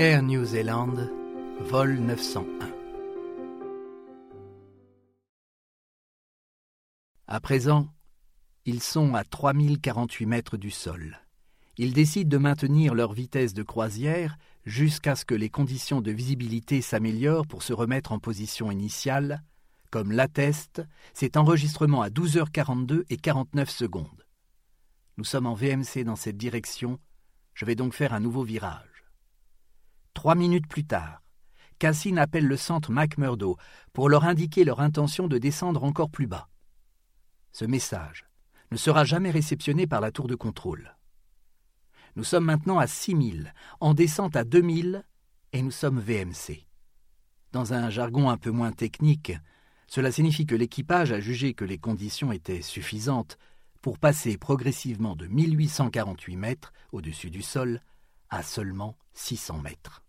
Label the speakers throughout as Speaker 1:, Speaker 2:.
Speaker 1: Air New Zealand, vol 901. À présent, ils sont à 3048 mètres du sol. Ils décident de maintenir leur vitesse de croisière jusqu'à ce que les conditions de visibilité s'améliorent pour se remettre en position initiale, comme l'atteste cet enregistrement à 12h42 et 49 secondes. Nous sommes en VMC dans cette direction, je vais donc faire un nouveau virage. Trois minutes plus tard, Cassine appelle le centre McMurdo pour leur indiquer leur intention de descendre encore plus bas. Ce message ne sera jamais réceptionné par la tour de contrôle. Nous sommes maintenant à 6000, en descente à 2000, et nous sommes VMC. Dans un jargon un peu moins technique, cela signifie que l'équipage a jugé que les conditions étaient suffisantes pour passer progressivement de 1848 mètres au-dessus du sol à seulement 600 mètres.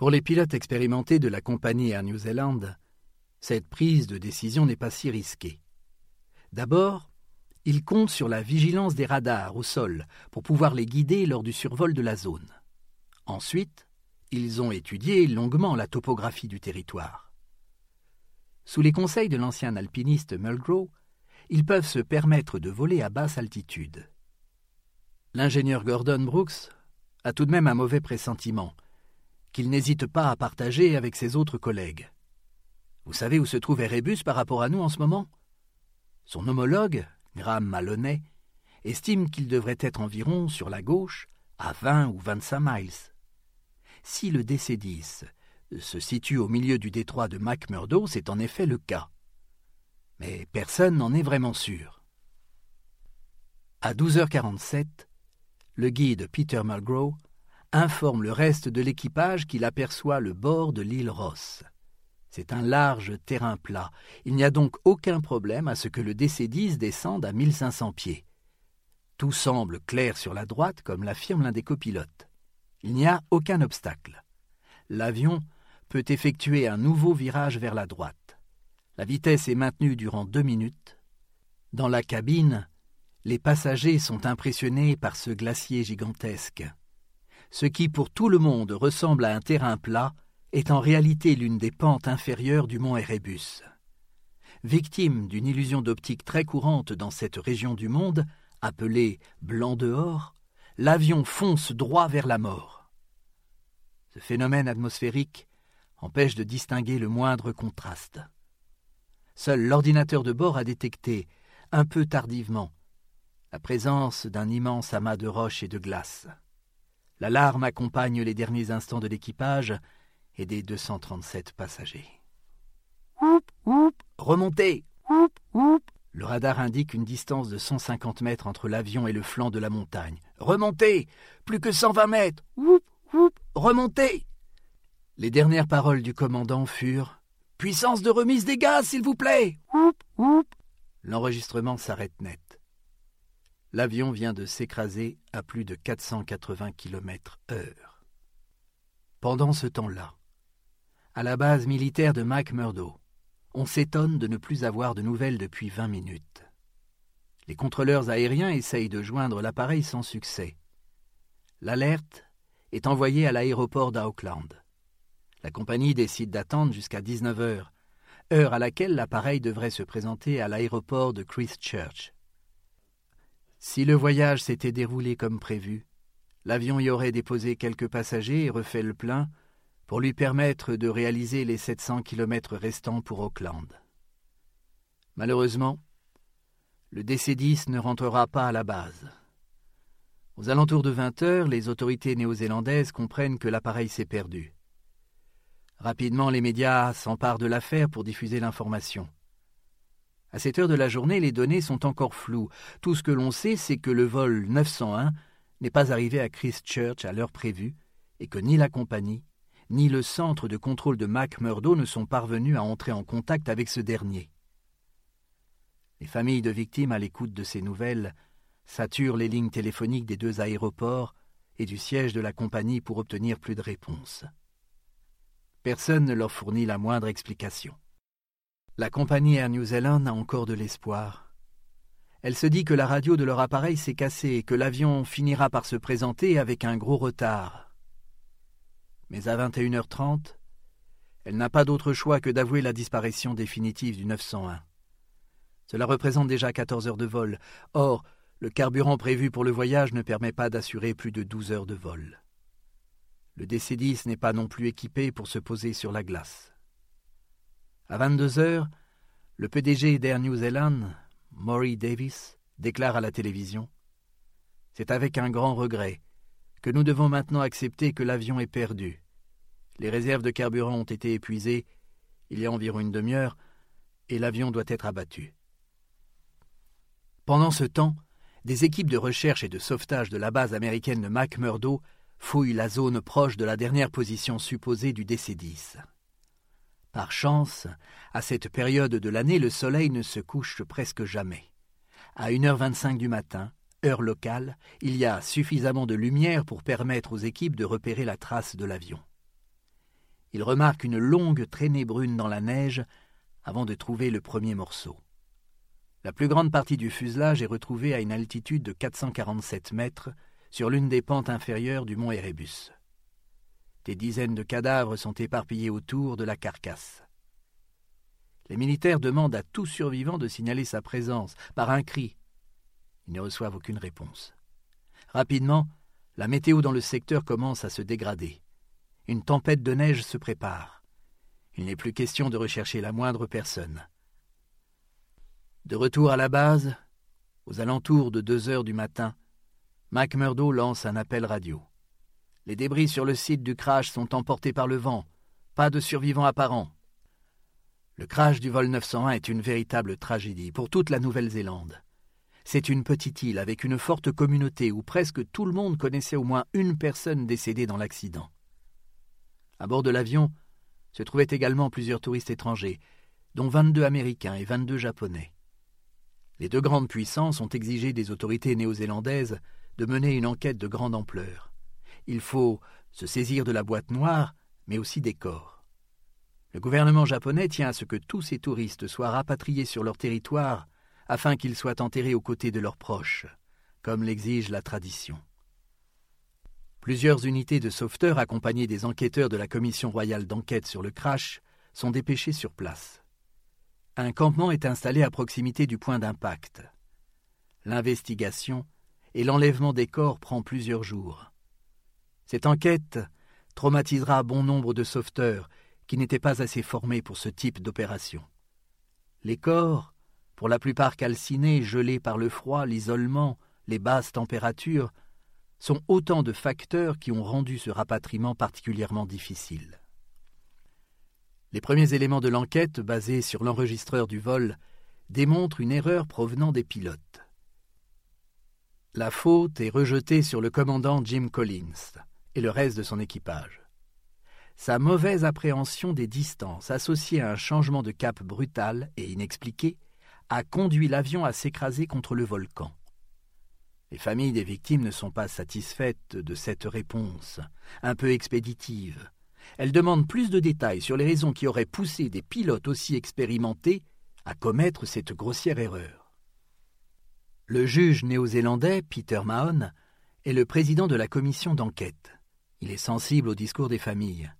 Speaker 1: Pour les pilotes expérimentés de la compagnie Air New Zealand, cette prise de décision n'est pas si risquée. D'abord, ils comptent sur la vigilance des radars au sol pour pouvoir les guider lors du survol de la zone. Ensuite, ils ont étudié longuement la topographie du territoire. Sous les conseils de l'ancien alpiniste Mulgrew, ils peuvent se permettre de voler à basse altitude. L'ingénieur Gordon Brooks a tout de même un mauvais pressentiment qu'il n'hésite pas à partager avec ses autres collègues. Vous savez où se trouve Erebus par rapport à nous en ce moment? Son homologue, Graham Maloney, estime qu'il devrait être environ sur la gauche, à 20 ou 25 miles. Si le DC-10 se situe au milieu du détroit de McMurdo, c'est en effet le cas. Mais personne n'en est vraiment sûr. À 12h47, le guide Peter Mulgrew informe le reste de l'équipage qu'il aperçoit le bord de l'île Ross. C'est un large terrain plat. Il n'y a donc aucun problème à ce que le DC-10 descende à 1500 pieds. Tout semble clair sur la droite, comme l'affirme l'un des copilotes. Il n'y a aucun obstacle. L'avion peut effectuer un nouveau virage vers la droite. La vitesse est maintenue durant deux minutes. Dans la cabine, les passagers sont impressionnés par ce glacier gigantesque ce qui pour tout le monde ressemble à un terrain plat, est en réalité l'une des pentes inférieures du mont Erebus. Victime d'une illusion d'optique très courante dans cette région du monde, appelée blanc dehors, l'avion fonce droit vers la mort. Ce phénomène atmosphérique empêche de distinguer le moindre contraste. Seul l'ordinateur de bord a détecté, un peu tardivement, la présence d'un immense amas de roches et de glace. L'alarme accompagne les derniers instants de l'équipage et des 237 passagers. Remontez. Le radar indique une distance de 150 mètres entre l'avion et le flanc de la montagne. Remontez. Plus que 120 mètres. Remontez. Les dernières paroles du commandant furent Puissance de remise des gaz, s'il vous plaît! L'enregistrement s'arrête net l'avion vient de s'écraser à plus de 480 km heure. Pendant ce temps-là, à la base militaire de McMurdo, on s'étonne de ne plus avoir de nouvelles depuis vingt minutes. Les contrôleurs aériens essayent de joindre l'appareil sans succès. L'alerte est envoyée à l'aéroport d'Auckland. La compagnie décide d'attendre jusqu'à 19 heures, heure à laquelle l'appareil devrait se présenter à l'aéroport de Christchurch. Si le voyage s'était déroulé comme prévu, l'avion y aurait déposé quelques passagers et refait le plein pour lui permettre de réaliser les 700 kilomètres restants pour Auckland. Malheureusement, le DC-10 ne rentrera pas à la base. Aux alentours de 20 heures, les autorités néo-zélandaises comprennent que l'appareil s'est perdu. Rapidement, les médias s'emparent de l'affaire pour diffuser l'information. À cette heure de la journée, les données sont encore floues. Tout ce que l'on sait, c'est que le vol 901 n'est pas arrivé à Christchurch à l'heure prévue et que ni la compagnie, ni le centre de contrôle de McMurdo ne sont parvenus à entrer en contact avec ce dernier. Les familles de victimes à l'écoute de ces nouvelles saturent les lignes téléphoniques des deux aéroports et du siège de la compagnie pour obtenir plus de réponses. Personne ne leur fournit la moindre explication. La compagnie Air New Zealand a encore de l'espoir. Elle se dit que la radio de leur appareil s'est cassée et que l'avion finira par se présenter avec un gros retard. Mais à 21h30, elle n'a pas d'autre choix que d'avouer la disparition définitive du 901. Cela représente déjà 14 heures de vol. Or, le carburant prévu pour le voyage ne permet pas d'assurer plus de 12 heures de vol. Le DC-10 n'est pas non plus équipé pour se poser sur la glace. À 22 heures, le PDG d'Air New Zealand, Maury Davis, déclare à la télévision C'est avec un grand regret que nous devons maintenant accepter que l'avion est perdu. Les réserves de carburant ont été épuisées il y a environ une demi-heure et l'avion doit être abattu. Pendant ce temps, des équipes de recherche et de sauvetage de la base américaine de McMurdo fouillent la zone proche de la dernière position supposée du DC-10. Par chance, à cette période de l'année, le soleil ne se couche presque jamais. À 1h25 du matin, heure locale, il y a suffisamment de lumière pour permettre aux équipes de repérer la trace de l'avion. Ils remarquent une longue traînée brune dans la neige avant de trouver le premier morceau. La plus grande partie du fuselage est retrouvée à une altitude de 447 mètres sur l'une des pentes inférieures du mont Erebus. Des dizaines de cadavres sont éparpillés autour de la carcasse. Les militaires demandent à tout survivant de signaler sa présence par un cri. Ils ne reçoivent aucune réponse. Rapidement, la météo dans le secteur commence à se dégrader. Une tempête de neige se prépare. Il n'est plus question de rechercher la moindre personne. De retour à la base, aux alentours de deux heures du matin, McMurdo lance un appel radio. Les débris sur le site du crash sont emportés par le vent. Pas de survivants apparents. Le crash du vol 901 est une véritable tragédie pour toute la Nouvelle-Zélande. C'est une petite île avec une forte communauté où presque tout le monde connaissait au moins une personne décédée dans l'accident. À bord de l'avion se trouvaient également plusieurs touristes étrangers, dont 22 Américains et 22 Japonais. Les deux grandes puissances ont exigé des autorités néo-zélandaises de mener une enquête de grande ampleur. Il faut se saisir de la boîte noire, mais aussi des corps. Le gouvernement japonais tient à ce que tous ces touristes soient rapatriés sur leur territoire afin qu'ils soient enterrés aux côtés de leurs proches, comme l'exige la tradition. Plusieurs unités de sauveteurs accompagnées des enquêteurs de la Commission royale d'enquête sur le crash sont dépêchés sur place. Un campement est installé à proximité du point d'impact. L'investigation et l'enlèvement des corps prend plusieurs jours. Cette enquête traumatisera bon nombre de sauveteurs qui n'étaient pas assez formés pour ce type d'opération. Les corps, pour la plupart calcinés, gelés par le froid, l'isolement, les basses températures, sont autant de facteurs qui ont rendu ce rapatriement particulièrement difficile. Les premiers éléments de l'enquête, basés sur l'enregistreur du vol, démontrent une erreur provenant des pilotes. La faute est rejetée sur le commandant Jim Collins et le reste de son équipage. Sa mauvaise appréhension des distances associée à un changement de cap brutal et inexpliqué a conduit l'avion à s'écraser contre le volcan. Les familles des victimes ne sont pas satisfaites de cette réponse, un peu expéditive. Elles demandent plus de détails sur les raisons qui auraient poussé des pilotes aussi expérimentés à commettre cette grossière erreur. Le juge néo-zélandais Peter Mahon est le président de la commission d'enquête. Il est sensible au discours des familles.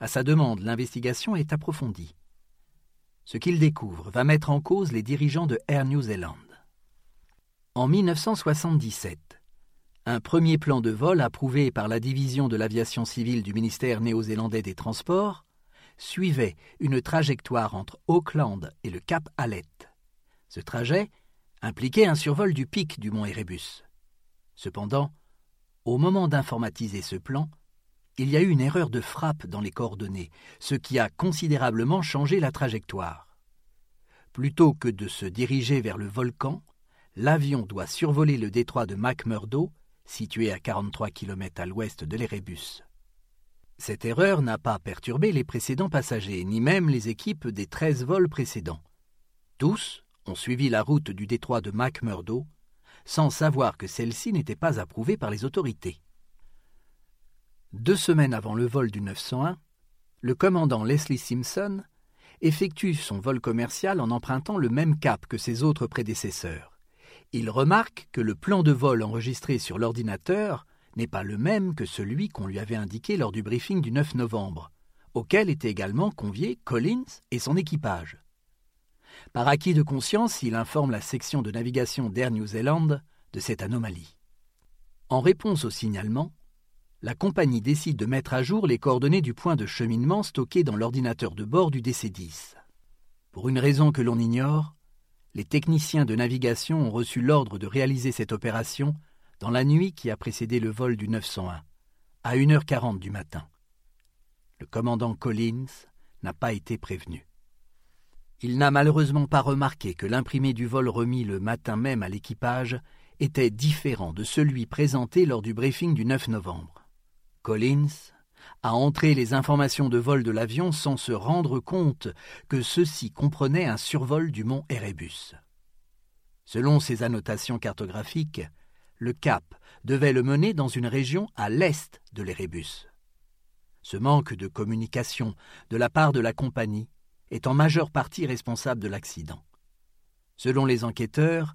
Speaker 1: À sa demande, l'investigation est approfondie. Ce qu'il découvre va mettre en cause les dirigeants de Air New Zealand. En 1977, un premier plan de vol approuvé par la division de l'aviation civile du ministère néo-zélandais des Transports suivait une trajectoire entre Auckland et le Cap Hallett. Ce trajet impliquait un survol du pic du mont Erebus. Cependant, au moment d'informatiser ce plan, il y a eu une erreur de frappe dans les coordonnées, ce qui a considérablement changé la trajectoire. Plutôt que de se diriger vers le volcan, l'avion doit survoler le détroit de McMurdo, situé à 43 km à l'ouest de l'Erebus. Cette erreur n'a pas perturbé les précédents passagers, ni même les équipes des 13 vols précédents. Tous ont suivi la route du détroit de McMurdo sans savoir que celle-ci n'était pas approuvée par les autorités. Deux semaines avant le vol du 901, le commandant Leslie Simpson effectue son vol commercial en empruntant le même cap que ses autres prédécesseurs. Il remarque que le plan de vol enregistré sur l'ordinateur n'est pas le même que celui qu'on lui avait indiqué lors du briefing du 9 novembre, auquel étaient également conviés Collins et son équipage. Par acquis de conscience, il informe la section de navigation d'Air New Zealand de cette anomalie. En réponse au signalement, la compagnie décide de mettre à jour les coordonnées du point de cheminement stocké dans l'ordinateur de bord du DC-10. Pour une raison que l'on ignore, les techniciens de navigation ont reçu l'ordre de réaliser cette opération dans la nuit qui a précédé le vol du 901, à 1h40 du matin. Le commandant Collins n'a pas été prévenu. Il n'a malheureusement pas remarqué que l'imprimé du vol remis le matin même à l'équipage était différent de celui présenté lors du briefing du 9 novembre. Collins a entré les informations de vol de l'avion sans se rendre compte que ceci comprenait un survol du mont Erebus. Selon ses annotations cartographiques, le cap devait le mener dans une région à l'est de l'Erebus. Ce manque de communication de la part de la compagnie est en majeure partie responsable de l'accident. Selon les enquêteurs,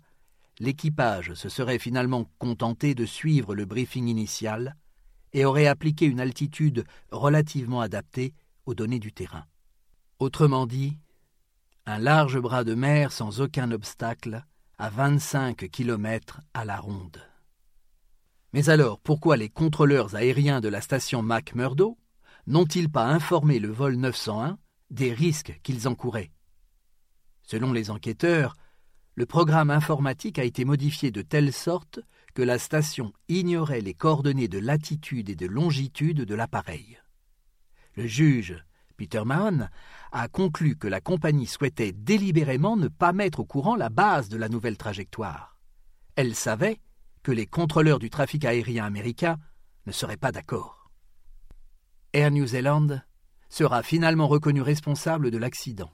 Speaker 1: l'équipage se serait finalement contenté de suivre le briefing initial et aurait appliqué une altitude relativement adaptée aux données du terrain. Autrement dit, un large bras de mer sans aucun obstacle à 25 km à la ronde. Mais alors, pourquoi les contrôleurs aériens de la station McMurdo n'ont-ils pas informé le vol 901 des risques qu'ils encouraient Selon les enquêteurs, le programme informatique a été modifié de telle sorte que la station ignorait les coordonnées de latitude et de longitude de l'appareil. Le juge, Peter Mahon, a conclu que la compagnie souhaitait délibérément ne pas mettre au courant la base de la nouvelle trajectoire. Elle savait que les contrôleurs du trafic aérien américain ne seraient pas d'accord. Air New Zealand sera finalement reconnu responsable de l'accident.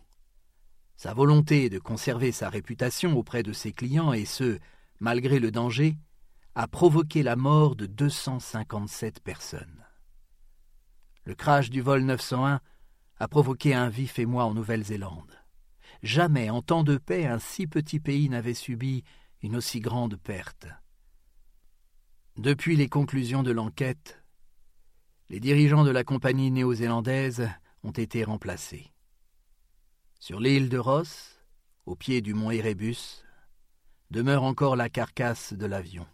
Speaker 1: Sa volonté de conserver sa réputation auprès de ses clients et ce, malgré le danger, a provoqué la mort de 257 personnes. Le crash du vol 901 a provoqué un vif émoi en Nouvelle-Zélande. Jamais en temps de paix un si petit pays n'avait subi une aussi grande perte. Depuis les conclusions de l'enquête, les dirigeants de la compagnie néo-zélandaise ont été remplacés. Sur l'île de Ross, au pied du mont Erebus, demeure encore la carcasse de l'avion.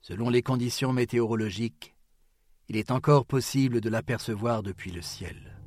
Speaker 1: Selon les conditions météorologiques, il est encore possible de l'apercevoir depuis le ciel.